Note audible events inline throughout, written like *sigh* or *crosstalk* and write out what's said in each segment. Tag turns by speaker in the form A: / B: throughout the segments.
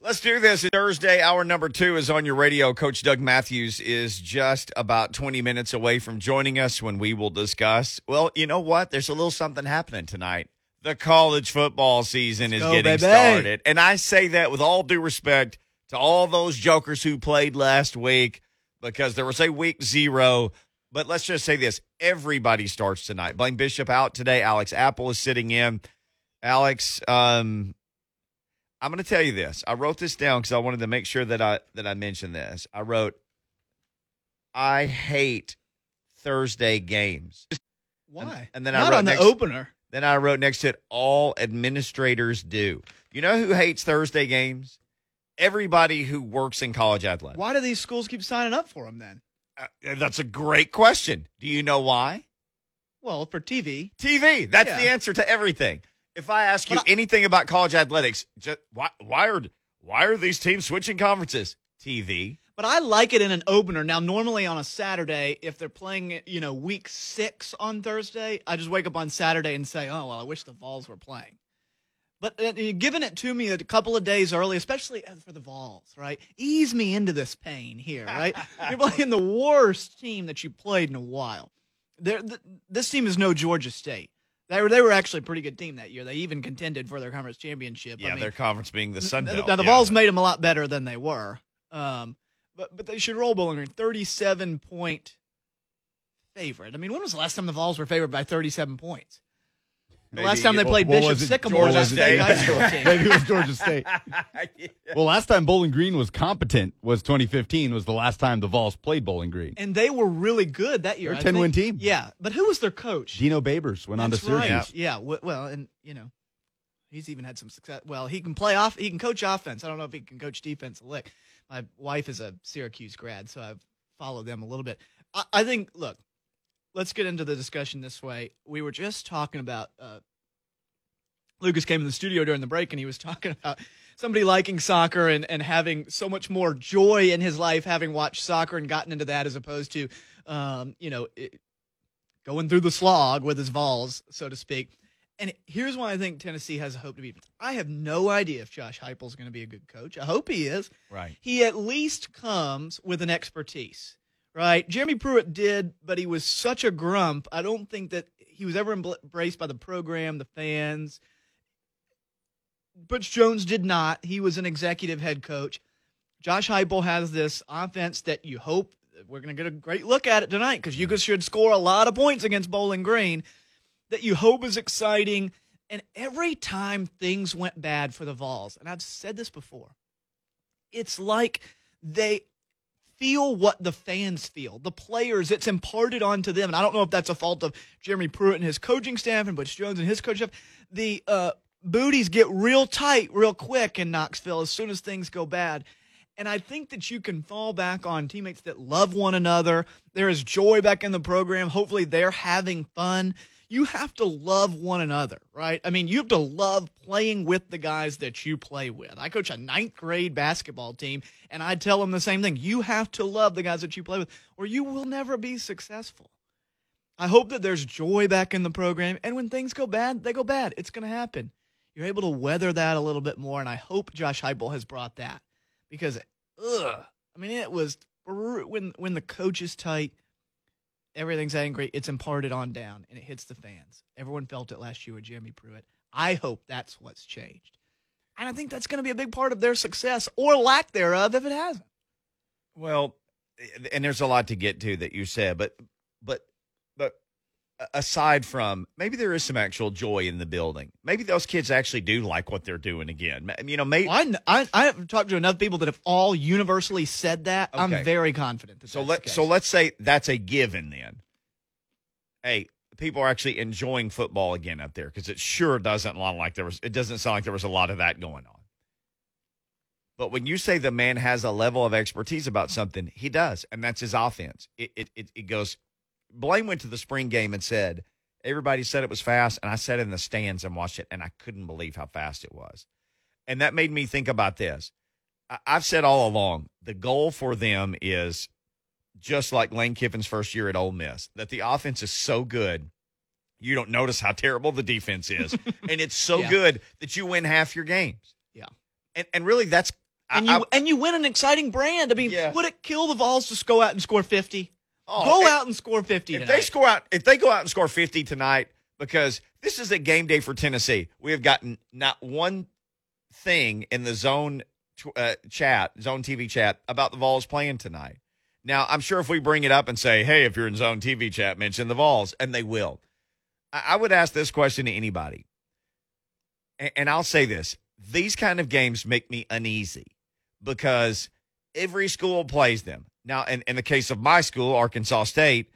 A: Let's do this. Thursday, hour number two is on your radio. Coach Doug Mathews is just about 20 minutes away from joining us when we will discuss. Well, you know what? There's a little something happening tonight. The college football season is
B: go,
A: getting
B: baby.
A: started. And I say that with all due respect to all those jokers who played last week because there was a week zero. But let's just say this everybody starts tonight. Blaine Bishop out today. Alex Apple is sitting in. Alex, um, I'm going to tell you this. I wrote this down because I wanted to make sure that I that I mentioned this. I wrote, I hate Thursday games.
B: Why?
A: and then I
B: Not
A: wrote
B: on the
A: next-
B: opener.
A: Then I wrote next to it, all administrators do. You know who hates Thursday games? Everybody who works in college athletics.
B: Why do these schools keep signing up for them then?
A: Uh, that's a great question. Do you know why?
B: Well, for TV.
A: TV. That's
B: Yeah.
A: the answer to everything. If I ask you
B: I-
A: anything about college athletics, just, why, why are why are these teams switching conferences? TV.
B: But I like it in an opener. Now, normally on a Saturday, if they're playing, you know, week six on Thursday, I just wake up on Saturday and say, oh, well, I wish the Vols were playing. But uh, giving it to me a couple of days early, especially for the Vols, right? Ease me into this pain here, right? *laughs* you're playing the worst team that you played in a while. Th- this team is no Georgia State. They were, they were actually a pretty good team that year. They even contended for their conference championship.
A: Yeah,
B: I mean,
A: their conference being the Sun
B: now,
A: Belt.
B: now the
A: Yeah.
B: Vols made them a lot better than they were. Um, but but they should roll Bowling Green. Thirty-seven point favorite. I mean, when was the last time the Vols were favored by thirty-seven points? The last time they
C: What-
B: played
C: what
B: Bishop
C: was?
B: Sycamore
A: Georgia
B: was a
A: State?
B: high school team.
C: Maybe it was Georgia State. *laughs*
A: Yeah.
C: Well, last time Bowling Green was competent was 2015. Was the last time the Vols played Bowling Green.
B: And they were really good that year.
C: They're a
B: I
C: 10 win team.
B: Yeah, but who was their coach?
C: Dino Babers went on to
B: That's
C: Syracuse.
B: right. Yeah. w- Well, and you know, he's even had some success. Well, he can play off. He can coach offense. I don't know if he can coach defense a lick. My wife is a Syracuse grad, so I've followed them a little bit. I, I think. Look, let's get into the discussion this way. We were just talking about. Uh, Lucas came in the studio during the break, and he was *laughs* talking about somebody liking soccer and, and having so much more joy in his life having watched soccer and gotten into that as opposed to, um, you know, it, going through the slog with his Vols, so to speak. And here's why I think Tennessee has a hope to be. I have no idea if Josh Heupel's going to be a good coach. I hope he is.
A: Right.
B: He at least comes with an expertise, right? Jeremy Pruitt did, but he was such a grump. I don't think that he was ever embraced by the program, the fans. Butch Jones did not. He was an executive head coach. Josh Heupel has this offense that you hope we're going to get a great look at it tonight because you should score a lot of points against Bowling Green that you hope is exciting. And every time things went bad for the Vols, and I've said this before, it's like they feel what the fans feel. The players, it's imparted onto them. And I don't know if that's a fault of Jeremy Pruitt and his coaching staff and Butch Jones and his coaching staff. The uh, booties get real tight real quick in Knoxville as soon as things go bad. And I think that you can fall back on teammates that love one another. There is joy back in the program. Hopefully, they're having fun. You have to love one another, right? I mean, you have to love playing with the guys that you play with. I coach a ninth grade basketball team, and I tell them the same thing. You have to love the guys that you play with, or you will never be successful. I hope that there's joy back in the program, and when things go bad, they go bad. It's going to happen. You're able to weather that a little bit more, and I hope Josh Heupel has brought that because, ugh, I mean, it was when when the coach is tight, everything's angry. It's imparted on down, and it hits the fans. Everyone felt it last year with Jeremy Pruitt. I hope that's what's changed, and I think that's going to be a big part of their success or lack thereof if it hasn't.
A: Well, and there's a lot to get to that you said, but but but aside from maybe there is some actual joy in the building. Maybe those kids actually do like what they're doing again. You know, maybe.
B: Well, I, I I have talked to enough people that have all universally said that.
A: Okay.
B: I'm very confident. That
A: So let so let's say that's a given then. Hey, people are actually enjoying football again up there because it sure doesn't look like there was. It doesn't sound like there was a lot of that going on. But when you say the man has a level of expertise about something, he does, and that's his offense. It it it, it goes. Blaine went to the spring game and said everybody said it was fast, and I sat in the stands and watched it, and I couldn't believe how fast it was, and that made me think about this. I, I've said all along the goal for them is just like Lane Kiffin's first year at Ole Miss, that the offense is so good, you don't notice how terrible the defense is. *laughs* and it's so
B: Yeah.
A: good that you win half your games.
B: Yeah.
A: And, and really, that's
B: and
A: I-
B: you and you win an exciting brand. I mean,
A: Yeah.
B: would it kill the Vols to go out and score fifty?
A: Oh,
B: go out and score fifty.
A: If
B: tonight.
A: they score out, if they go out and score 50 tonight, because this is a game day for Tennessee, we have gotten not one thing in the zone tw- uh, chat, zone TV chat about the Vols playing tonight. Now, I'm sure if we bring it up and say, hey, if you're in zone TV chat, mention the Vols, and they will. I, I would ask this question to anybody, and, and I'll say this these kind of games make me uneasy because every school plays them. Now, in, in the case of my school, Arkansas State,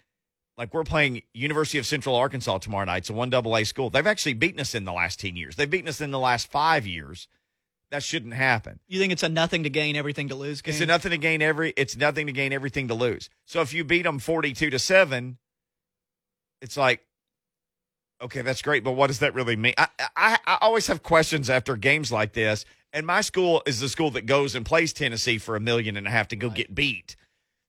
A: like we're playing University of Central Arkansas tomorrow night. It's a one double A school. They've actually beaten us in the last 10 years. They've beaten us in the last five years. That shouldn't happen.
B: you think it's a nothing to gain, everything to lose game?
A: It's a nothing to gain every it's nothing to gain everything to lose. So if you beat them 42 to 7, it's like okay, that's great, but what does that really mean? I, I I always have questions after games like this. And my school is the school that goes and plays Tennessee for a million and a half to go get beat.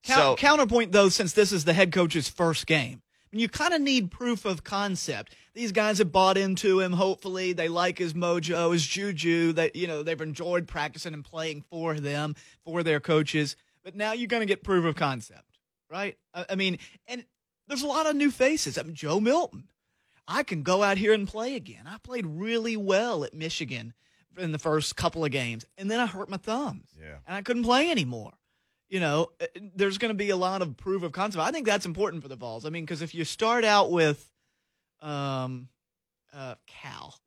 B: Count-
A: so
B: counterpoint though, since this is the head coach's first game, you kind of need proof of concept. These guys have bought into him. Hopefully, they like his mojo, his juju. That you know they've enjoyed practicing and playing for them, for their coaches. But now you're going to get proof of concept, right? I, I mean, and there's a lot of new faces. I mean, Joe Milton. I can go out here and play again. I played really well at Michigan in the first couple of games, and then I hurt my thumbs
A: yeah.
B: and I couldn't play anymore. You know, uh, there's going to be a lot of proof of concept. I think that's important for the Vols. I mean, because if you start out with um, uh, Cal,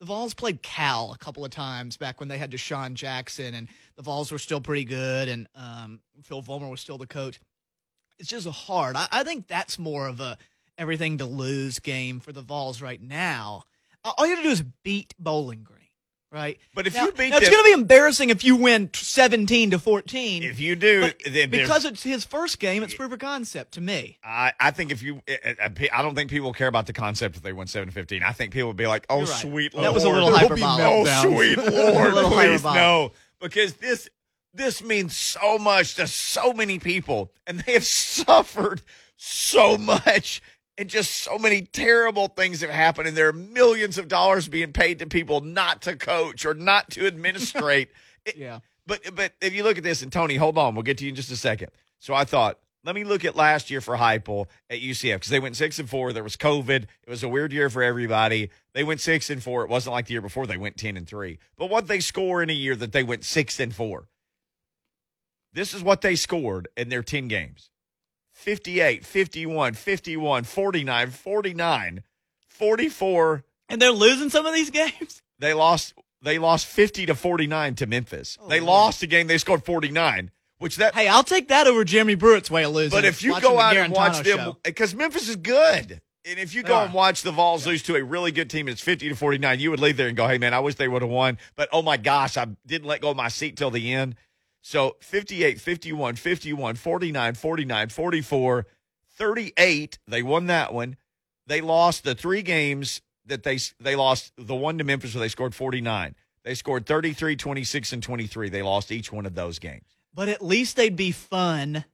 B: the Vols played Cal a couple of times back when they had DeSean Jackson, and the Vols were still pretty good, and um, Phil Fulmer was still the coach. It's just hard. I, I think that's more of a everything to lose game for the Vols right now. All you have to do is beat Bowling Green, right?
A: But if
B: Now-
A: you beat
B: now it's going to be embarrassing if you win 17 to 14.
A: If you do, then
B: because it's his first game, it's proof of concept to me.
A: I, I think if you, eh, eh, eh, I- I I don't think people care about the concept if they win seven fifteen. I think people would be like, "Oh,
B: right.
A: sweet
B: That
A: Lord,
B: was a little hyperbolic.
A: Oh, sweet *laughs*
B: A
A: Lord, please
B: hyperbolic.
A: no, because this this means so much to so many people, and they have *laughs* suffered so much, and just so many terrible things have happened, and there are millions of dollars being paid to people not to coach or not to *laughs* administrate. It-
B: Yeah.
A: but but if you look at this, and Tony, hold on, we'll get to you in just a second. So I thought, let me look at last year for Heupel at UCF because they went six and four. There was COVID. It was a weird year for everybody. They went six and four. It wasn't like the year before they went ten and three. But what they score in a year that they went six and four. This is what they scored in their 10 games 58, 51, 51, 49, 49, 44.
B: And they're losing some of these games? *laughs*
A: They lost they lost 50 to 49 to Memphis.
B: Oh,
A: they
B: Lord.
A: lost a game they scored 49, which that
B: Hey, I'll take that over Jeremy Pruitt's way of losing.
A: But if you go out and watch them, because Memphis is good, and if you go and watch the Vols lose to a really good team, it's fifty to forty nine. You would leave there and go, "Hey man, I wish they would have won." But oh my gosh, I didn't let go of my seat till the end. So 58, 51, 51, 49, 49, 44, 38. They won that one. They lost the three games that they they lost the one to Memphis where they scored 49. They scored 33, 26 and 23. They lost each one of those games.
B: But at least they'd be fun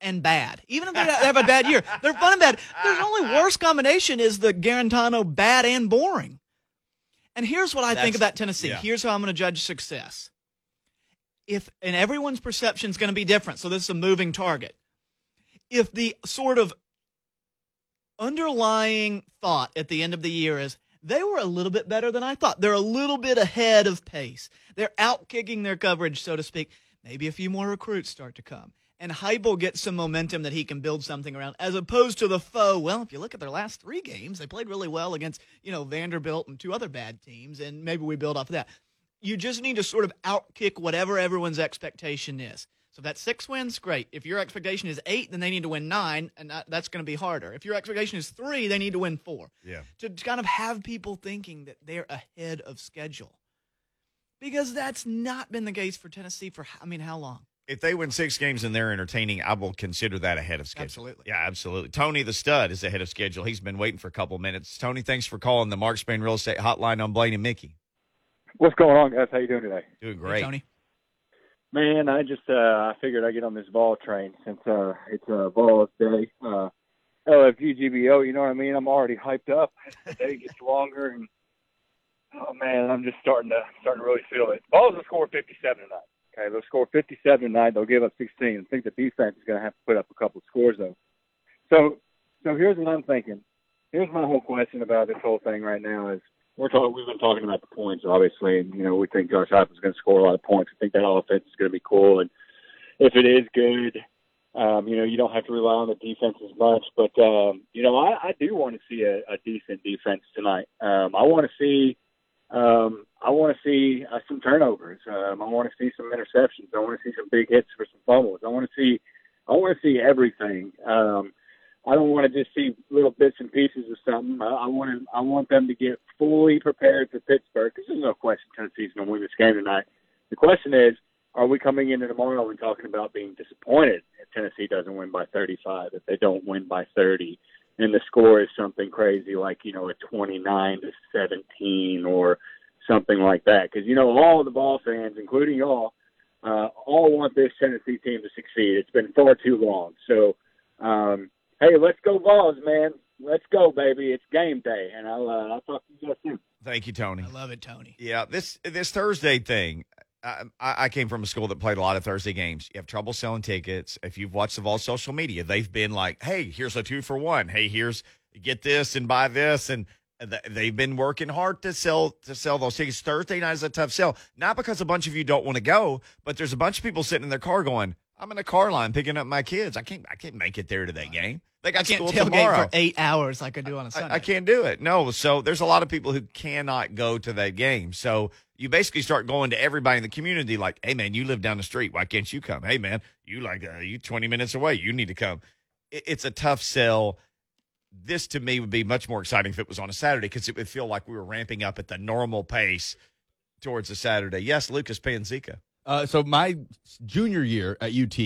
B: and bad. Even if they have a bad year, they're fun and bad. There's only worst combination is the Guarantano bad and boring. And here's what I think about Tennessee.
A: yeah.
B: Here's how I'm going to judge success. If and everyone's perception is going to be different, so this is a moving target. If the sort of underlying thought at the end of the year is they were a little bit better than I thought. They're a little bit ahead of pace. They're out kicking their coverage, so to speak. Maybe a few more recruits start to come. And Heupel gets some momentum that he can build something around, as opposed to the foe. Well, if you look at their last three games, they played really well against, you know, Vanderbilt and two other bad teams, and maybe we build off of that. You just need to sort of outkick whatever everyone's expectation is. So if that six wins, great. If your expectation is eight, then they need to win nine, and that, that's going to be harder. If your expectation is three, they need to win four.
A: Yeah.
B: To kind of have people thinking that they're ahead of schedule. Because that's not been the case for Tennessee for, I mean, how long?
A: if they win six games and they're entertaining, I will consider that ahead of schedule.
B: Absolutely.
A: Yeah, absolutely. Tony the stud is ahead of schedule. He's been waiting for a couple minutes. Tony, thanks for calling the Mark Spain Real Estate Hotline on Blaine and Mickey.
D: What's going on, guys? How you doing today?
A: Doing
B: Hey,
A: great.
B: Tony.
D: Man, I just uh I figured I'd get on this Vol train since uh it's a uh, Vol day. Uh LFG GBO, you know what I mean? I'm already hyped up. *laughs* The day gets longer and oh man, I'm just starting to starting to really feel it. Vols will score fifty seven tonight. Okay, They'll score 57 tonight. They'll give up 16. I think the defense is going to have to put up a couple of scores though. So, so here's what I'm thinking. Here's my whole question about this whole thing right now is we're talking. We've been talking about the points, obviously, and you know we think Josh Heupel is going to score a lot of points. I think that offense is going to be cool, and if it is good, um, you know you don't have to rely on the defense as much. But um, you know I, I do want to see a, a decent defense tonight. Um, I want to see. Um, I want to see uh, some turnovers. Um, I want to see some interceptions. I want to see some big hits for some fumbles. I want to see. I want to see everything. Um, I don't want to just see little bits and pieces of something. I, I want to, I want them to get fully prepared for Pittsburgh because there's no question Tennessee's going to win this game tonight. The question is, are we coming into tomorrow and talking about being disappointed if Tennessee doesn't win by 35, if they don't win by 30, and the score is something crazy like you know a 29 to 17 or something like that? Because you know all the Vol fans, including y'all, uh, all want this Tennessee team to succeed. It's been far too long. So. Um, hey, let's go Vols, man. Let's go, baby. It's game day, and I'll uh, I'll talk to you guys soon.
A: Thank you, Tony.
B: I love it, Tony.
A: Yeah, this this Thursday thing. I, I came from a school that played a lot of Thursday games. You have trouble selling tickets. If you've watched the Vols social media, they've been like, "Hey, here's a two for one. Hey, here's get this and buy this," and they've been working hard to sell to sell those tickets. Thursday night is a tough sell, not because a bunch of you don't want to go, but there's a bunch of people sitting in their car going, "I'm in a car line picking up my kids. I can't I can't make it there to that game." They got
B: I can't
A: school
B: tailgate
A: tomorrow.
B: for eight hours like I do on a Sunday.
A: I, I can't do it. No. So there's a lot of people who cannot go to that game. So you basically start going to everybody in the community like, hey, man, you live down the street. Why can't you come? Hey, man, you like, uh, you 20 minutes away. You need to come. It, it's a tough sell. This to me would be much more exciting if it was on a Saturday because it would feel like we were ramping up at the normal pace towards a Saturday. Yes, Lucas Panzica.
C: Uh, so my junior year at UT,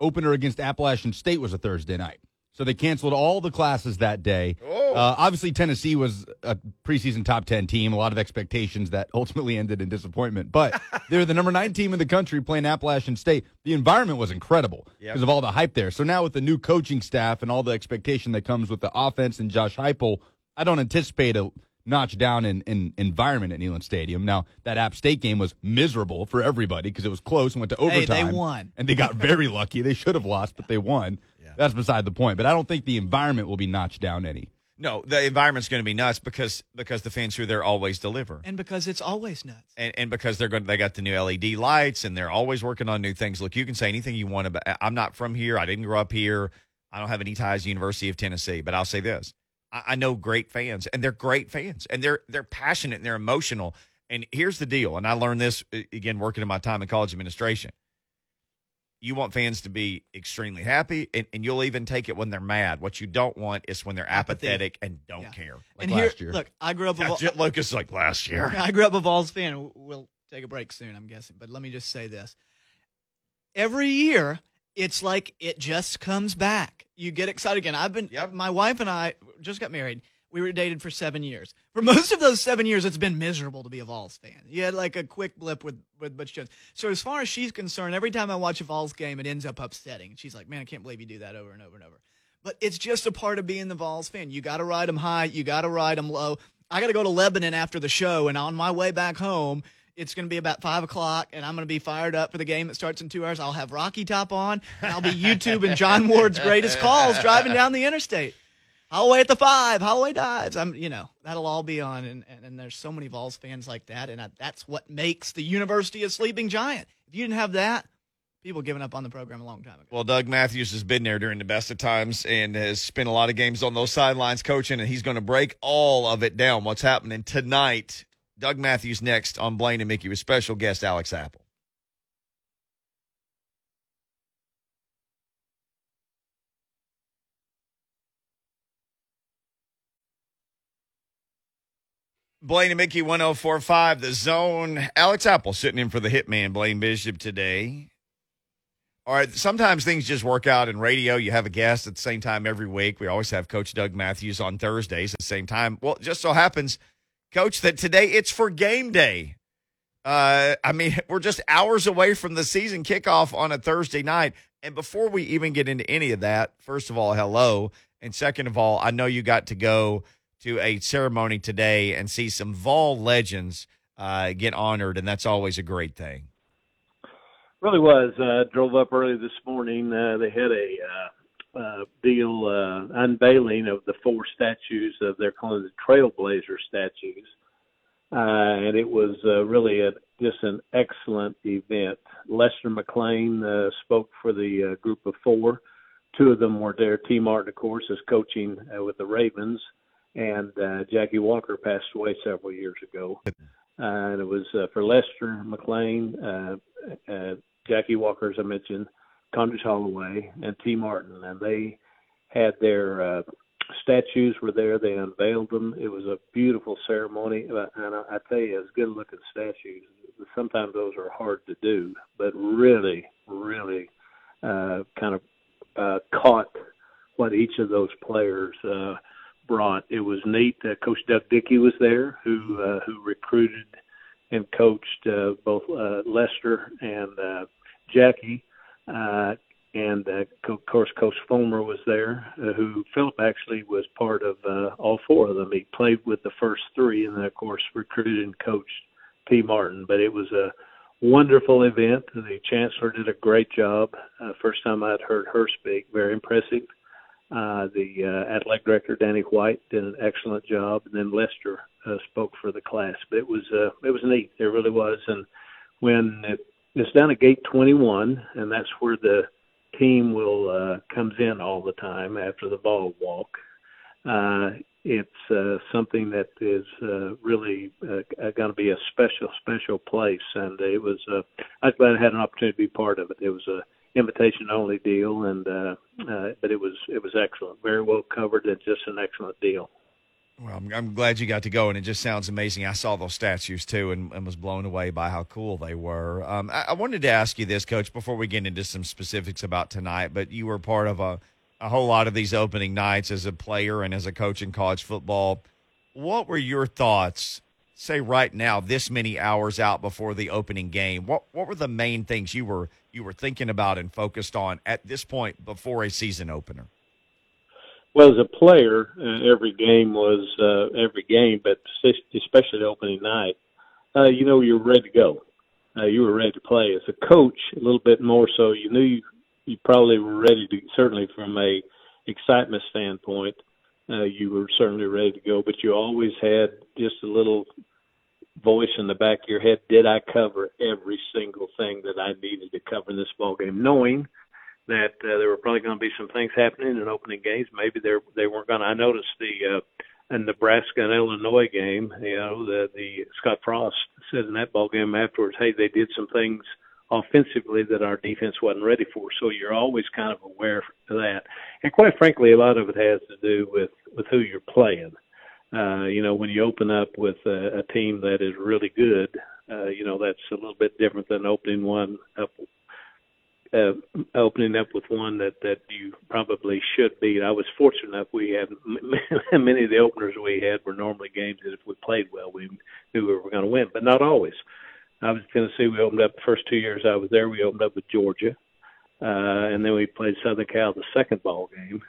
C: opener against Appalachian State was a Thursday night. So they canceled all the classes that day.
A: Oh.
C: Uh, obviously, Tennessee was a preseason top 10 team, a lot of expectations that ultimately *laughs* ended in disappointment. But *laughs* they're the number nine team in the country playing Appalachian State. The environment was incredible
A: Yep.
C: because of all the hype there. So now with the new coaching staff and all the expectation that comes with the offense and Josh Heupel, I don't anticipate a notch down in, in environment at Neyland Stadium. Now, that App State game was miserable for everybody because it was close and went to
B: Hey,
C: overtime.
B: they won. *laughs*
C: And they got very lucky. They should have lost, but they won. That's beside the point. But I don't think the environment will be notched down any.
A: No, the environment's going to be nuts because because the fans who are there always deliver.
B: and because it's always nuts.
A: and, and because they're going they got the new LED lights and they're always working on new things. Look, you can say anything you want about I'm not from here. I didn't grow up here. I don't have any ties to University of Tennessee, but I'll say this. I, I know great fans and they're great fans and they're they're passionate and they're emotional. And here's the deal, and I learned this uh, again working in my time in college administration. You want fans to be extremely happy, and, and you'll even take it when they're mad. What you don't want is when they're
B: Apathy.
A: apathetic and don't
B: Yeah.
A: care.
C: Like
B: and
C: last
B: here,
C: year.
B: look, I grew up. A, Vol-
A: Lucas is like last year. *laughs*
B: I grew up a Vols fan. We'll take a break soon, I'm guessing. But let me just say this: every year, it's like it just comes back. You get excited again. I've been.
A: Yep.
B: My wife and I just got married. We were dated for seven years. For most of those seven years, it's been miserable to be a Vols fan. You had like a quick blip with with Butch Jones. So as far as she's concerned, every time I watch a Vols game, it ends up upsetting. She's like, "Man, I can't believe you do that over and over and over." But it's just a part of being the Vols fan. You got to ride them high. You got to ride them low. I got to go to Lebanon after the show, and on my way back home, it's going to be about five o'clock, and I'm going to be fired up for the game that starts in two hours. I'll have Rocky Top on, and I'll be YouTube and John *laughs* Ward's greatest calls driving down the interstate. Holloway at the five, Holloway dives. I'm, you know, that'll all be on, and, and, and there's so many Vols fans like that, and I, that's what makes the university a sleeping giant. If you didn't have that, people giving up on the program a long time ago.
A: Well, Doug Mathews has been there during the best of times and has spent a lot of games on those sidelines coaching, and he's going to break all of it down. What's happening tonight? Doug Mathews next on Blaine and Mickey with special guest Alex Apple. Blaine and Mickey 1045, the zone. Alex Apple sitting in for the hitman, Blaine Bishop, today. All right, sometimes things just work out in radio. You have a guest at the same time every week. We always have Coach Doug Mathews on Thursdays at the same time. Well, just so happens, Coach, that today it's for game day. Uh, I mean, *laughs* we're just hours away from the season kickoff on a Thursday night. And before we even get into any of that, first of all, hello. And second of all, I know you got to go to a ceremony today and see some Vol legends uh, get honored, and that's always a great thing.
E: Really was. Uh, drove up early this morning. Uh, they had a uh, deal uh, unveiling of the four statues of they're calling the Trailblazer statues, uh, and it was uh, really a, just an excellent event. Lester McClain uh, spoke for the uh, group of four. Two of them were there. Tee Martin, of course, is coaching uh, with the Ravens, and uh, Jackie Walker passed away several years ago. Uh, and it was uh, for Lester McClain, uh, uh, Jackie Walker, as I mentioned, Condredge Holloway, and Tee Martin, and they had their uh, statues were there. They unveiled them. It was a beautiful ceremony, uh, and I, I tell you, it's good looking statues. Sometimes those are hard to do, but really, really, uh, kind of uh, caught what each of those players uh, brought. It was neat. Uh, Coach Doug Dickey was there, who uh, who recruited and coached uh, both uh, Lester and uh, Jackie. Uh, and uh, of course, Coach Fulmer was there, uh, who Philip actually was part of uh, all four of them. He played with the first three, and then of course recruited and coached Tee Martin. But it was a wonderful event. The chancellor did a great job. Uh, first time I'd heard her speak, very impressive. Uh, the uh, athletic director Danny White did an excellent job, and then Lester uh, spoke for the class. But it was uh, it was neat. It really was. And when it, it's down at gate 21, and that's where the team will uh, comes in all the time after the Vol Walk. Uh, it's uh, something that is uh, really uh, going to be a special, special place. And it was, uh, I was glad I had an opportunity to be part of it. It was a invitation only deal, and uh, uh, but it was it was excellent, very well covered, and just an excellent deal.
A: Well, I'm, I'm, glad you got to go, and it just sounds amazing. I saw those statues too, and, and was blown away by how cool they were. Um, I, I, wanted to ask you this, Coach, before we get into some specifics about tonight. But you were part of a a whole lot of these opening nights as a player and as a coach in college football. What were your thoughts, say right now, this many hours out before the opening game? What what were the main things you were you were thinking about and focused on at this point before a season opener?
E: Well, as a player, uh, every game was uh, every game, but especially the opening night, uh, you know you're ready to go. Uh, you were ready to play. As a coach, a little bit more so. You knew you you probably were ready to certainly from a excitement standpoint uh, you were certainly ready to go but you always had just a little voice in the back of your head did i cover every single thing that i needed to cover in this ball game knowing that uh, there were probably going to be some things happening in opening games maybe there they weren't going to i noticed the uh Nebraska and Illinois game, you know, the the Scott Frost said in that ball game afterwards, hey, they did some things offensively that our defense wasn't ready for. So you're always kind of aware of that. And quite frankly, a lot of it has to do with with who you're playing. Uh, you know, when you open up with a, a team that is really good, uh, you know that's a little bit different than opening one up. Uh, opening up with one that that you probably should beat. I was fortunate enough we had *laughs* many of the openers we had were normally games that if we played well we knew we were going to win, but not always. I was Tennessee. We opened up the first two years I was there. We opened up with Georgia, uh, and then we played Southern Cal the second ball game.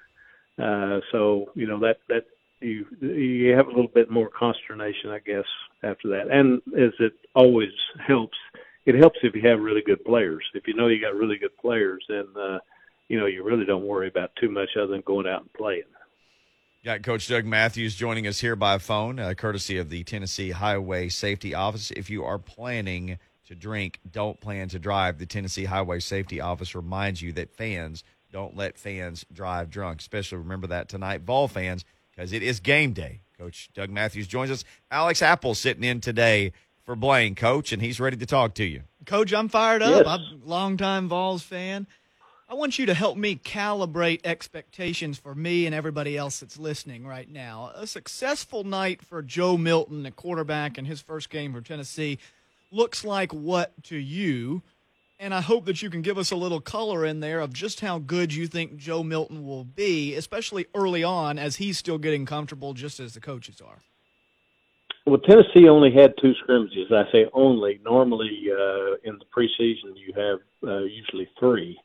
E: Uh, so you know that that you you have a little bit more consternation, I guess, after that. And as it always helps, it helps if you have really good players. If you know you got really good players, then uh, you know you really don't worry about too much other than going out and playing.
A: Got Coach Doug Mathews joining us here by phone, uh, courtesy of the Tennessee Highway Safety Office. If you are planning to drink, don't plan to drive. The Tennessee Highway Safety Office reminds you that fans don't let fans drive drunk. Especially remember that tonight, Vol fans, because it is game day. Coach Doug Mathews joins us. Alex Apple sitting in today for Blaine, Coach, and he's ready to talk to you.
B: Coach, I'm fired up. Yes. I'm a longtime Vols fan. I want you to help me calibrate expectations for me and everybody else that's listening right now. A successful night for Joe Milton, the quarterback in his first game for Tennessee, looks like what to you? And I hope that you can give us a little color in there of just how good you think Joe Milton will be, especially early on as he's still getting comfortable just as the coaches are.
E: Well, Tennessee only had two scrimmages. I say only. Normally, uh, in the preseason, you have uh, usually three.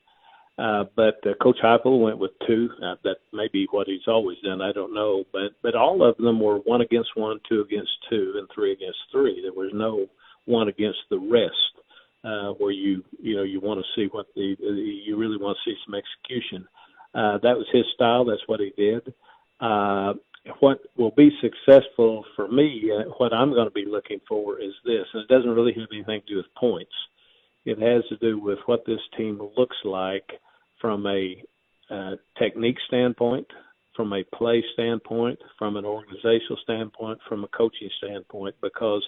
E: Uh, but uh, Coach Heupel went with two. Uh, that may be what he's always done. I don't know, but but all of them were one against one, two against two, and three against three. There was no one against the rest. uh, where you you know you want to see what the you really want to see some execution. Uh, that was his style. That's what he did. Uh, what will be successful for me, uh, what I'm going to be looking for is this, and it doesn't really have anything to do with points. It has to do with what this team looks like from a uh, technique standpoint, from a play standpoint, from an organizational standpoint, from a coaching standpoint, because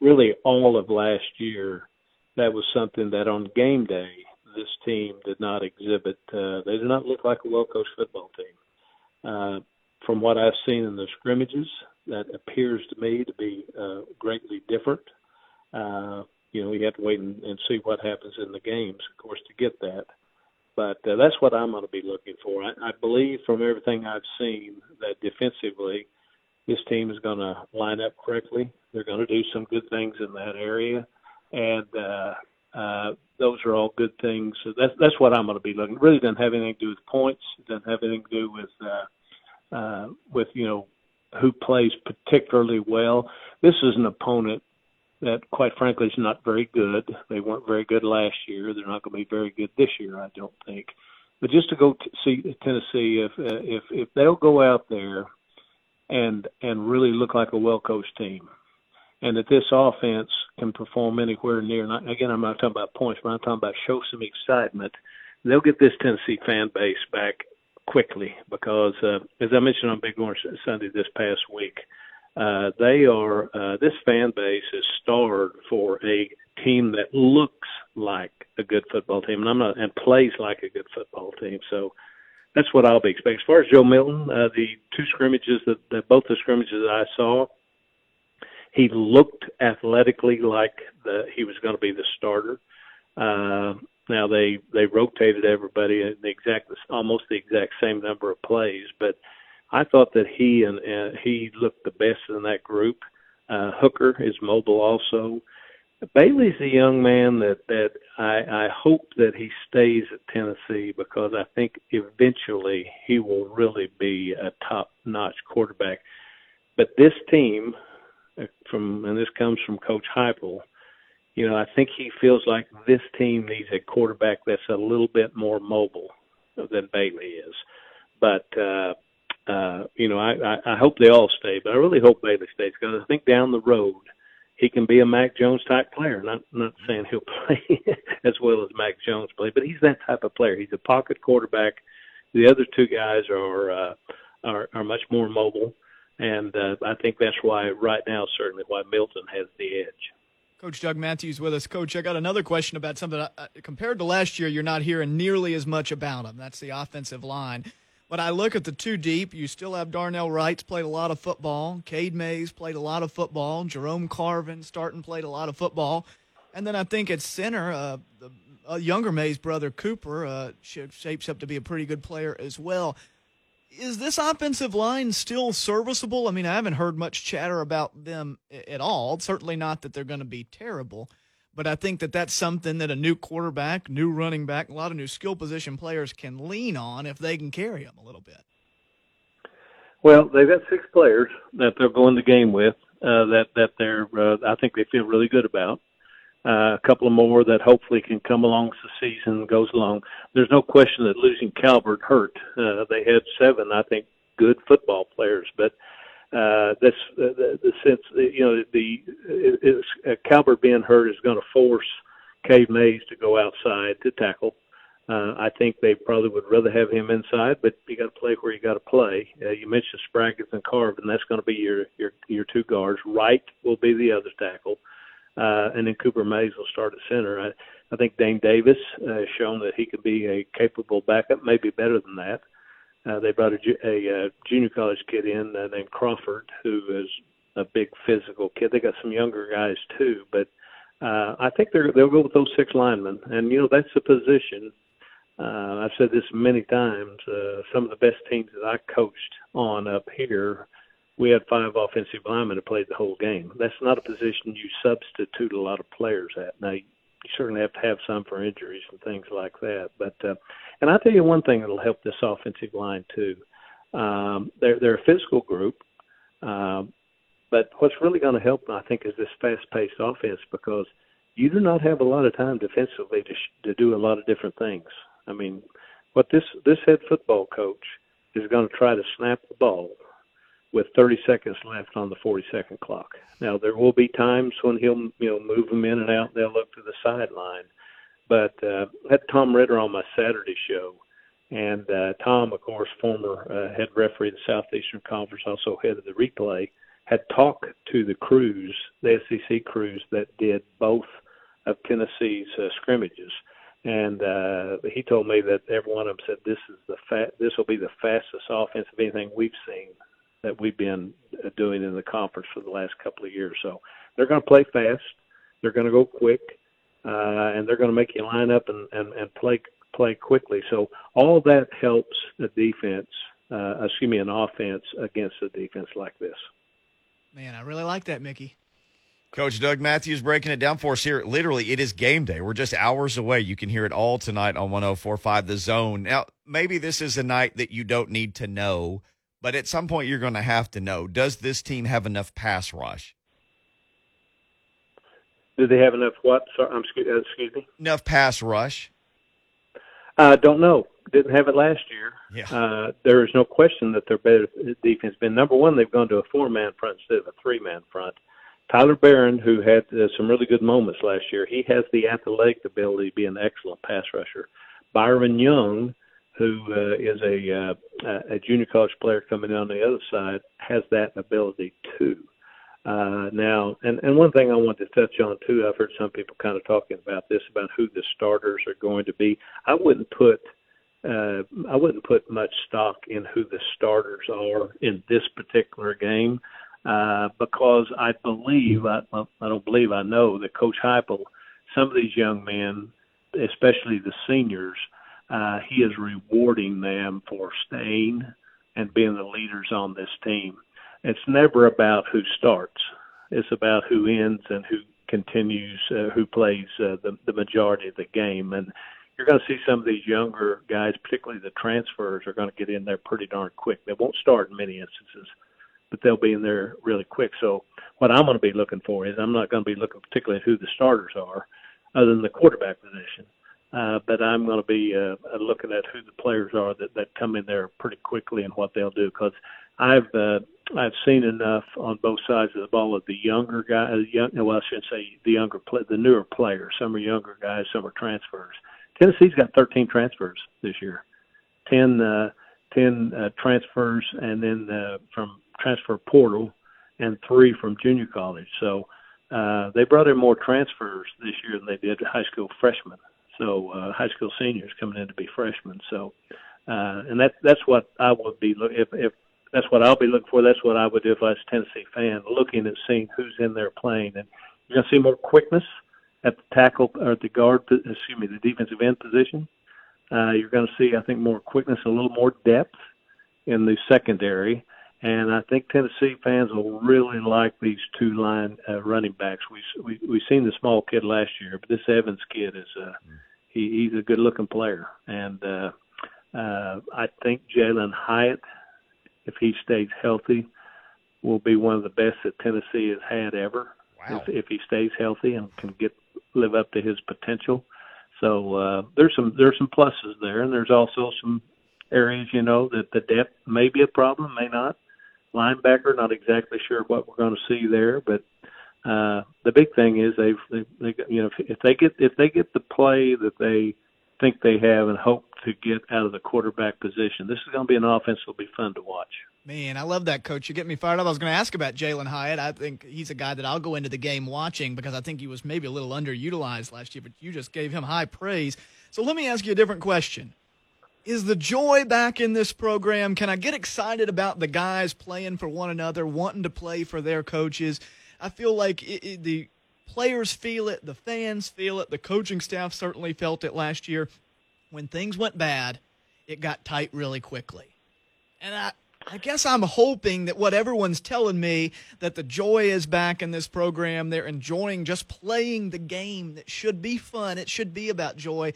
E: really all of last year, that was something that on game day, this team did not exhibit. Uh, they did not look like a well coached football team. Uh, from what I've seen in the scrimmages, that appears to me to be uh, greatly different. Uh, you know, you have to wait and, and see what happens in the games, of course, to get that. But uh, that's what I'm going to be looking for. I, I believe from everything I've seen that defensively, this team is going to line up correctly. They're going to do some good things in that area, and uh, uh, those are all good things. So that's that's what I'm going to be looking. It really doesn't have anything to do with points. It doesn't have anything to do with uh, uh, with you know who plays particularly well. This is an opponent that, quite frankly, is not very good. They weren't very good last year. They're not going to be very good this year, I don't think. But just to go to see Tennessee, if uh, if if they'll go out there and and really look like a well coached team, and that this offense can perform anywhere near. Not, again, I'm not talking about points, but I'm talking about show some excitement. They'll get this Tennessee fan base back quickly because, uh, as I mentioned on Big Orange Sunday this past week, uh, they are uh, this fan base is starved for a team that looks like a good football team, and I'm not and plays like a good football team. So that's what I'll be expecting. As far as Joe Milton, uh, the two scrimmages that, that both the scrimmages that I saw, he looked athletically like the he was going to be the starter. Uh, now they they rotated everybody in the exact almost the exact same number of plays, but I thought that he and uh, he looked the best in that group. Uh, Hooker is mobile also. Bailey's a young man that that I, I hope that he stays at Tennessee because I think eventually he will really be a top-notch quarterback. But this team, uh, from and this comes from Coach Heupel, you know, I think he feels like this team needs a quarterback that's a little bit more mobile than Bailey is. But uh, uh, you know, I, I, I hope they all stay, but I really hope Bailey stays because I think down the road he can be a Mac Jones type player. Not not saying he'll *laughs* play as well as Mac Jones played, but he's that type of player. He's a pocket quarterback. The other two guys are uh, are are much more mobile, and uh, I think that's why right now certainly why Milton has the edge.
B: Coach Doug Mathews with us. Coach, I got another question about something. Uh, compared to last year, you're not hearing nearly as much about them. That's the offensive line. But I look at the two deep. You still have Darnell Wrights played a lot of football. Cade Mays played a lot of football. Jerome Carvin starting played a lot of football. And then I think at center, uh, the uh, younger Mays brother Cooper uh, shapes up to be a pretty good player as well. Is this offensive line still serviceable? I mean, I haven't heard much chatter about them at all. Certainly not that they're going to be terrible. But I think that that's something that a new quarterback, new running back, a lot of new skill position players can lean on if they can carry them a little bit.
E: Well, they've got six players that they're going the game with uh, that that they're uh, I think they feel really good about. Uh, a couple of more that hopefully can come along as the season goes along. There's no question that losing Calbert hurt. Uh, they had seven, I think, good football players, but uh, this uh, the, the sense you know the is uh, Calbert being hurt is going to force Cade Mays to go outside to tackle. Uh, I think they probably would rather have him inside, but you got to play where you got to play. Uh, you mentioned Spraggins and Carvin. That's going to be your your your two guards. Wright will be the other tackle, uh, and then Cooper Mays will start at center. I, I think Dane Davis uh, has shown that he can be a capable backup, maybe better than that. Uh, they brought a, a, a uh, junior college kid in uh, named Crawford, who is a big physical kid. They got some younger guys too, but uh, I think they're, they'll go with those six linemen. And you know that's a position. Uh, I've said this many times. Uh, some of the best teams that I coached on up here, we had five offensive linemen that played the whole game. That's not a position you substitute a lot of players at. Now you certainly have to have some for injuries and things like that. But uh, and I'll tell you one thing that'll help this offensive line too. Um, they're they're a physical group, um, but what's really going to help, I think, is this fast-paced offense because you do not have a lot of time defensively to sh- to do a lot of different things. I mean, what this this head football coach is going to try to snap the ball with 30 seconds left on the 40 second clock. Now there will be times when he'll you know move them in and out. They'll look to the sideline, but uh, I had Tom Ritter on my Saturday show, and uh, Tom, of course, former uh, head referee of the Southeastern Conference, also head of the replay, had talked to the crews, the SEC crews that did both of Tennessee's uh, scrimmages. And uh, he told me that every one of them said this is the fa- this will be the fastest offense of anything we've seen that we've been uh, doing in the conference for the last couple of years. So they're going to play fast, they're going to go quick, uh, and they're going to make you line up and, and, and play play quickly. So all that helps the defense, uh, excuse me, an offense against a defense like this.
B: Man, I really like that, Mickey.
A: Coach Doug Mathews breaking it down for us here. Literally, it is game day. We're just hours away. You can hear it all tonight on 1045 The Zone. Now, maybe this is a night that you don't need to know, but at some point you're going to have to know. Does this team have enough pass rush?
E: Do they have enough what? Sorry, I'm excuse, uh, excuse me.
A: Enough pass rush?
E: I uh, don't know. Didn't have it last year.
A: Yeah.
E: Uh, there is no question that their better defense been number one. They've gone to a four man front instead of a three man front. Tyler Baron, who had uh, some really good moments last year, he has the athletic ability to be an excellent pass rusher. Byron Young, who uh, is a uh, a junior college player coming in on the other side, has that ability too. Uh, now, and, and one thing I want to touch on too, I've heard some people kind of talking about this about who the starters are going to be. I wouldn't put uh, I wouldn't put much stock in who the starters are in this particular game uh, because I believe I, I don't believe I know that Coach Heupel, some of these young men, especially the seniors, he is rewarding them for staying and being the leaders on this team. It's never about who starts; it's about who ends and who continues, uh, who plays uh, the the majority of the game. And you're going to see some of these younger guys, particularly the transfers, are going to get in there pretty darn quick. They won't start in many instances, but they'll be in there really quick. So what I'm going to be looking for is I'm not going to be looking particularly at who the starters are, other than the quarterback position. Uh, but I'm going to be uh, looking at who the players are that, that come in there pretty quickly and what they'll do because I've uh, I've seen enough on both sides of the ball of the younger guys. Young, well, I shouldn't say the younger play, the newer players. Some are younger guys, some are transfers. Tennessee's got 13 transfers this year, 10, uh, 10 uh, transfers, and then uh, from transfer portal, and three from junior college. So uh, they brought in more transfers this year than they did high school freshmen. So uh, high school seniors coming in to be freshmen. So, uh, and that that's what I would be look if if that's what I'll be looking for. That's what I would do if I was a Tennessee fan, looking and seeing who's in there playing, and you're gonna see more quickness at the tackle or at the guard, excuse me, the defensive end position. Uh, you're going to see, I think, more quickness, a little more depth in the secondary, and I think Tennessee fans will really like these two line uh, running backs. We we we seen the small kid last year, but this Evans kid is uh, he, he's a good looking player, and uh, uh, I think Jalin Hyatt, if he stays healthy, will be one of the best that Tennessee has had ever.
A: Wow.
E: If, if he stays healthy and can get live up to his potential. So uh, there's some there's some pluses there, and there's also some areas you know that the depth may be a problem, may not. Linebacker, not exactly sure what we're going to see there, but uh, the big thing is they've they, they you know if, if they get if they get the play that they think they have and hope to get out of the quarterback position, this is going to be an offense that'll be fun to watch.
B: Man, I love that, coach. You get me fired up. I was going to ask about Jalin Hyatt. I think he's a guy that I'll go into the game watching because I think he was maybe a little underutilized last year, but you just gave him high praise. So let me ask you a different question. Is the joy back in this program? Can I get excited about the guys playing for one another, wanting to play for their coaches? I feel like it, it, the players feel it, the fans feel it, the coaching staff certainly felt it last year. When things went bad, it got tight really quickly. And I, I guess I'm hoping that what everyone's telling me that the joy is back in this program. They're enjoying just playing the game that should be fun. It should be about joy.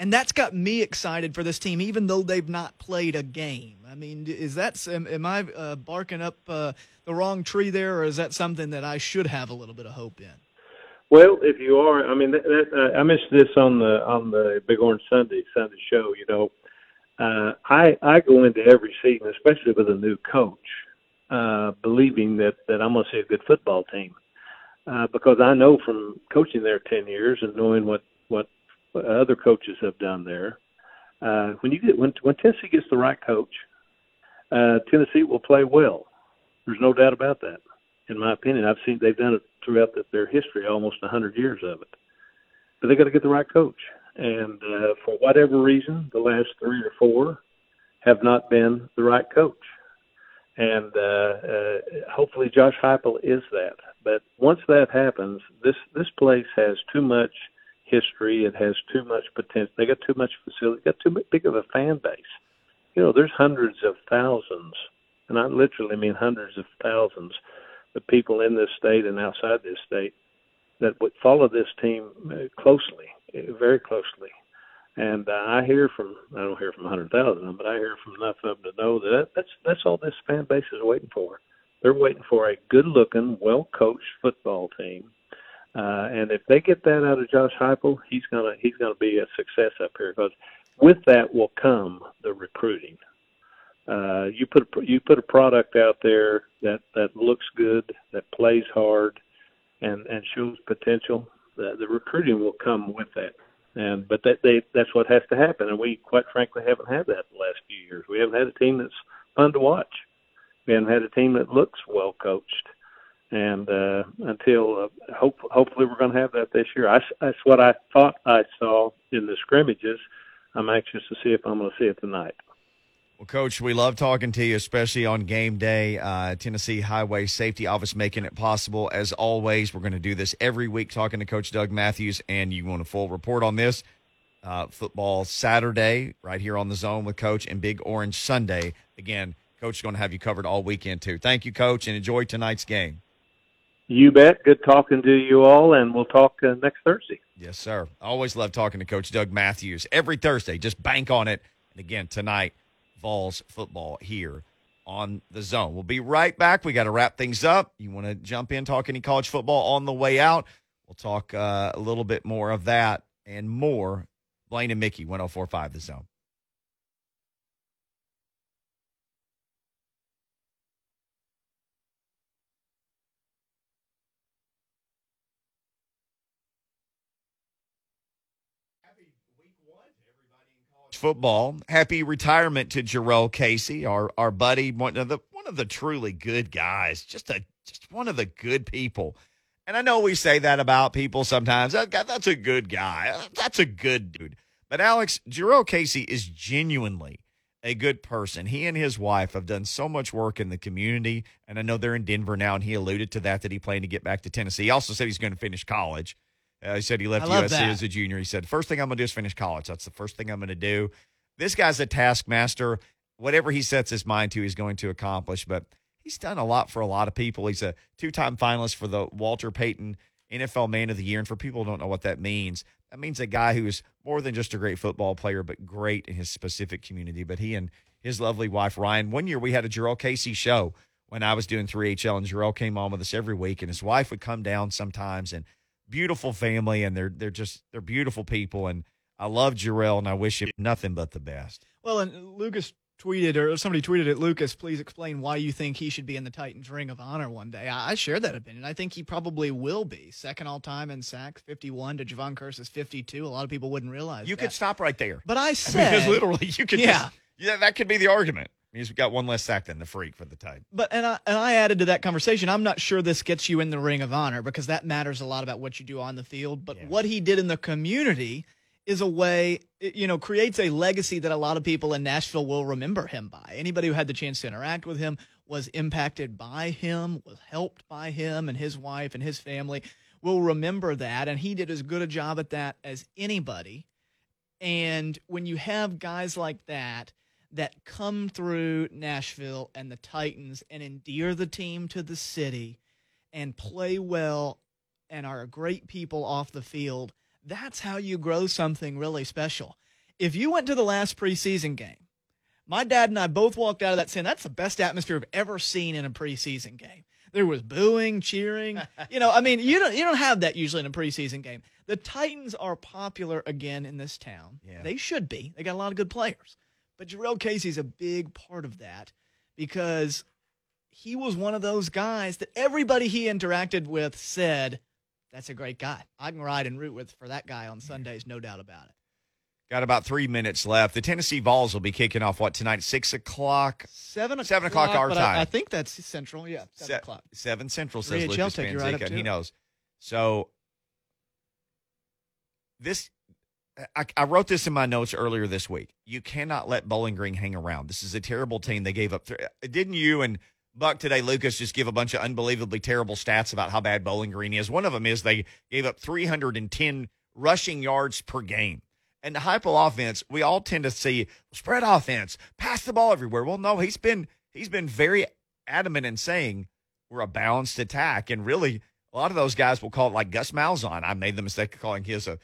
B: And that's got me excited for this team, even though they've not played a game. I mean, is that am, am I uh, barking up uh, the wrong tree there, or is that something that I should have a little bit of hope in?
E: Well, if you are, I mean, that, that, uh, I mentioned this on the on the Big Orange Sunday Sunday show. You know, uh, I I go into every season, especially with a new coach, uh, believing that that I'm going to see a good football team, uh, because I know from coaching there ten years and knowing what what other coaches have done there. Uh, when you get when when Tennessee gets the right coach, uh, Tennessee will play well. There's no doubt about that. In my opinion, I've seen they've done it throughout the, their history, almost a hundred years of it. But they got to get the right coach, and uh, for whatever reason, the last three or four have not been the right coach. And uh, uh, hopefully, Josh Heupel is that. But once that happens, this this place has too much history. It has too much potential. They got too much facility. Got too big of a fan base. You know, there's hundreds of thousands, and I literally mean hundreds of thousands of people in this state and outside this state that would follow this team uh, closely, uh, very closely. And uh, I hear from I don't hear from 100,000, but I hear from enough of them to know that that's that's all this fan base is waiting for. They're waiting for a good-looking, well-coached football team. Uh, and if they get that out of Josh Heupel, he's gonna he's gonna be a success up here because with that will come the recruiting. Uh, you put a, you put a product out there that that looks good, that plays hard, and and shows potential. The, the recruiting will come with that, and but that they that's what has to happen. And we quite frankly haven't had that the last few years. We haven't had a team that's fun to watch. We haven't had a team that looks well coached. And uh, until uh, hope, hopefully we're going to have that this year. I, that's what I thought I saw in the scrimmages. I'm anxious to see if I'm going to see it tonight.
A: Well, Coach, we love talking to you, especially on game day. Uh, Tennessee Highway Safety Office making it possible. As always, we're going to do this every week, talking to Coach Doug Mathews, and you want a full report on this. Uh, football Saturday, right here on the zone with Coach, and Big Orange Sunday. Again, Coach is going to have you covered all weekend, too. Thank you, Coach, and enjoy tonight's game.
E: You bet. Good talking to you all, and we'll talk uh, next Thursday.
A: Yes, sir. Always love talking to Coach Doug Mathews every Thursday. Just bank on it. And again, tonight, Vols football here on the zone. We'll be right back. We got to wrap things up. You want to jump in, talk any college football on the way out? We'll talk uh, a little bit more of that and more. Blaine and Mickey, 1045 The Zone. Football. Happy retirement to Jurrell Casey, our our buddy, one of the one of the truly good guys, just a just one of the good people. And I know we say that about people sometimes. That's a good guy. Uh, that's a good dude. But Alex, Jurrell Casey is genuinely a good person. He and his wife have done so much work in the community, and I know they're in Denver now. And he alluded to that that he planned to get back to Tennessee. He also said he's going to finish college. Uh, he said he left USC
B: that.
A: as a junior. He said, first thing I'm going to do is finish college. That's the first thing I'm going to do. This guy's a taskmaster. Whatever he sets his mind to, he's going to accomplish. But he's done a lot for a lot of people. He's a two time finalist for the Walter Payton NFL Man of the Year. And for people who don't know what that means, that means a guy who is more than just a great football player, but great in his specific community. But he and his lovely wife, Ryan, one year we had a Jurrell Casey show when I was doing 3HL, and Jurrell came on with us every week, and his wife would come down sometimes and – beautiful family, and they're they're just they're beautiful people, and I love Jurrell, and I wish him nothing but the best.
B: Well, and Lucas tweeted or somebody tweeted at Lucas, please explain why you think he should be in the Titans Ring of Honor one day. I, I share that opinion. I think he probably will be second all time in sacks, fifty-one to Jevon Kearse's fifty-two. A lot of people wouldn't realize
A: you
B: that.
A: could stop right there.
B: But I *laughs* said,
A: because literally you could,
B: yeah,
A: just, yeah, that could be the argument. He's got one less sack than the freak for the Titans.
B: But and I and I added to that conversation. I'm not sure this gets you in the Ring of Honor because that matters a lot about what you do on the field. But
A: Yeah.
B: what he did in the community is a way, it, you know, creates a legacy that a lot of people in Nashville will remember him by. Anybody who had the chance to interact with him was impacted by him, was helped by him and his wife and his family will remember that. And he did as good a job at that as anybody. And when you have guys like that that come through Nashville and the Titans and endear the team to the city and play well and are great people off the field, that's how you grow something really special. If you went to the last preseason game, my dad and I both walked out of that saying that's the best atmosphere I've ever seen in a preseason game. There was booing, cheering. *laughs* you know, I mean, you don't you don't have that usually in a preseason game. The Titans are popular again in this town.
A: Yeah.
B: They should be. They got a lot of good players. But Jurrell Casey's a big part of that because he was one of those guys that everybody he interacted with said, "That's a great guy. I can ride and root with for that guy on Sundays, no doubt about it."
A: Got about three minutes left. The Tennessee Vols will be kicking off what tonight? Six o'clock.
B: Seven o'clock.
A: Seven o'clock our time.
B: I, I think that's central. Yeah, seven
A: Se-
B: o'clock.
A: Seven Central says Lucas
B: you right
A: he knows. So this, I, I wrote this in my notes earlier this week. You cannot let Bowling Green hang around. This is a terrible team. They gave up. Th- uh, didn't you and Buck today, Lucas, just give a bunch of unbelievably terrible stats about how bad Bowling Green is? One of them is they gave up 310 rushing yards per game. And the Heupel offense, we all tend to see spread offense, pass the ball everywhere. Well, no, he's been he's been very adamant in saying we're a balanced attack, and really a lot of those guys will call it like Gus Malzahn. I made the mistake of calling his a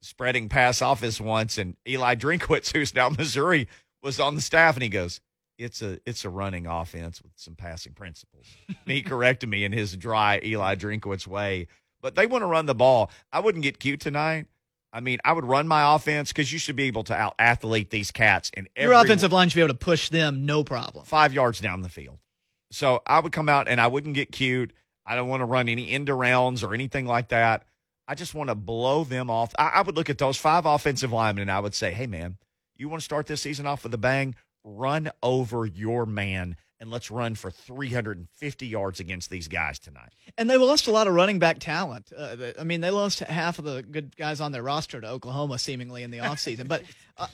A: spreading pass office once, and Eli Drinkwitz, *laughs* who's now Missouri, was on the staff, and he goes, "It's a it's a running offense with some passing principles." He corrected me in his dry Eli Drinkwitz way, but they want to run the ball. I wouldn't get cute tonight. I mean, I would run my offense because you should be able to out athlete these cats And
B: Your offensive line should be able to push them, no problem.
A: five yards down the field. So I would come out and I wouldn't get cute. I don't want to run any end arounds or anything like that. I just want to blow them off. I, I would look at those five offensive linemen and I would say, hey, man, you want to start this season off with a bang? Run over your man and let's run for 350 yards against these guys tonight.
B: And they lost a lot of running back talent. Uh, I mean, they lost half of the good guys on their roster to Oklahoma, seemingly in the *laughs* offseason. But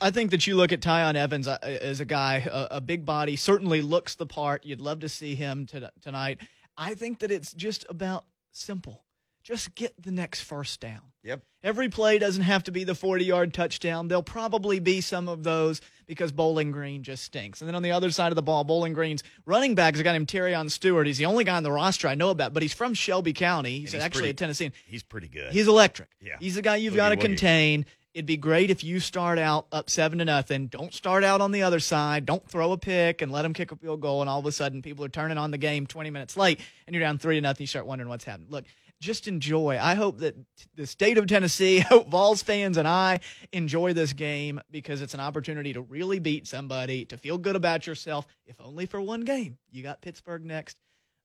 B: I- think that you look at Tiyon Evans uh, as a guy, a, a big body, certainly looks the part. You'd love to see him to, tonight. I think that it's just about simple. Just get the next first down.
A: Yep.
B: Every play doesn't have to be the 40 yard touchdown. There'll probably be some of those because Bowling Green just stinks. And then on the other side of the ball, Bowling Green's running back is a guy named Terry Stewart. He's the only guy on the roster I know about, but he's from Shelby County. He's,
A: he's
B: actually
A: pretty-
B: a Tennessean.
A: He's pretty good.
B: He's electric.
A: Yeah.
B: He's the guy you've got to contain. It'd be great if you start out up seven to nothing. Don't start out on the other side. Don't throw a pick and let him kick a field goal. And all of a sudden, people are turning on the game 20 minutes late, and you're down three to nothing. You start wondering what's happening. Look, just enjoy. I hope that the state of Tennessee, *laughs* hope Vols fans and I enjoy this game because it's an opportunity to really beat somebody, to feel good about yourself, if only for one game. You got Pittsburgh next.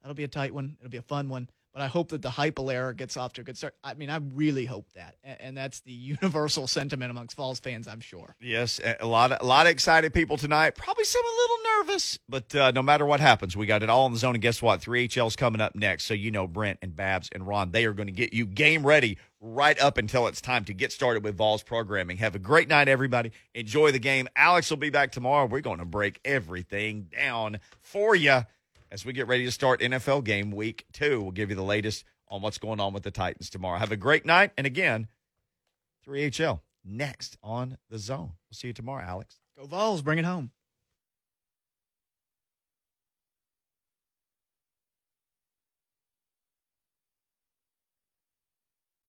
B: That'll be a tight one. It'll be a fun one. But I hope that the Heupel era gets off to a good start. I mean, I really hope that, and, that's the *laughs* universal sentiment amongst Vols fans, I'm sure.
A: Yes, a lot of a lot of excited people tonight. Probably some a little nervous, but uh, no matter what happens, we got it all in the zone. And guess what? Three HL's coming up next. So you know Brent and Babs and Ron, they are going to get you game ready right up until it's time to get started with Vols programming. Have a great night, everybody. Enjoy the game. Alex will be back tomorrow. We're going to break everything down for you as we get ready to start NFL game week two. We'll give you the latest on what's going on with the Titans tomorrow. Have a great night, and again. 3HL next on the zone. We'll see you tomorrow, Alex.
B: Go Vols, bring it home.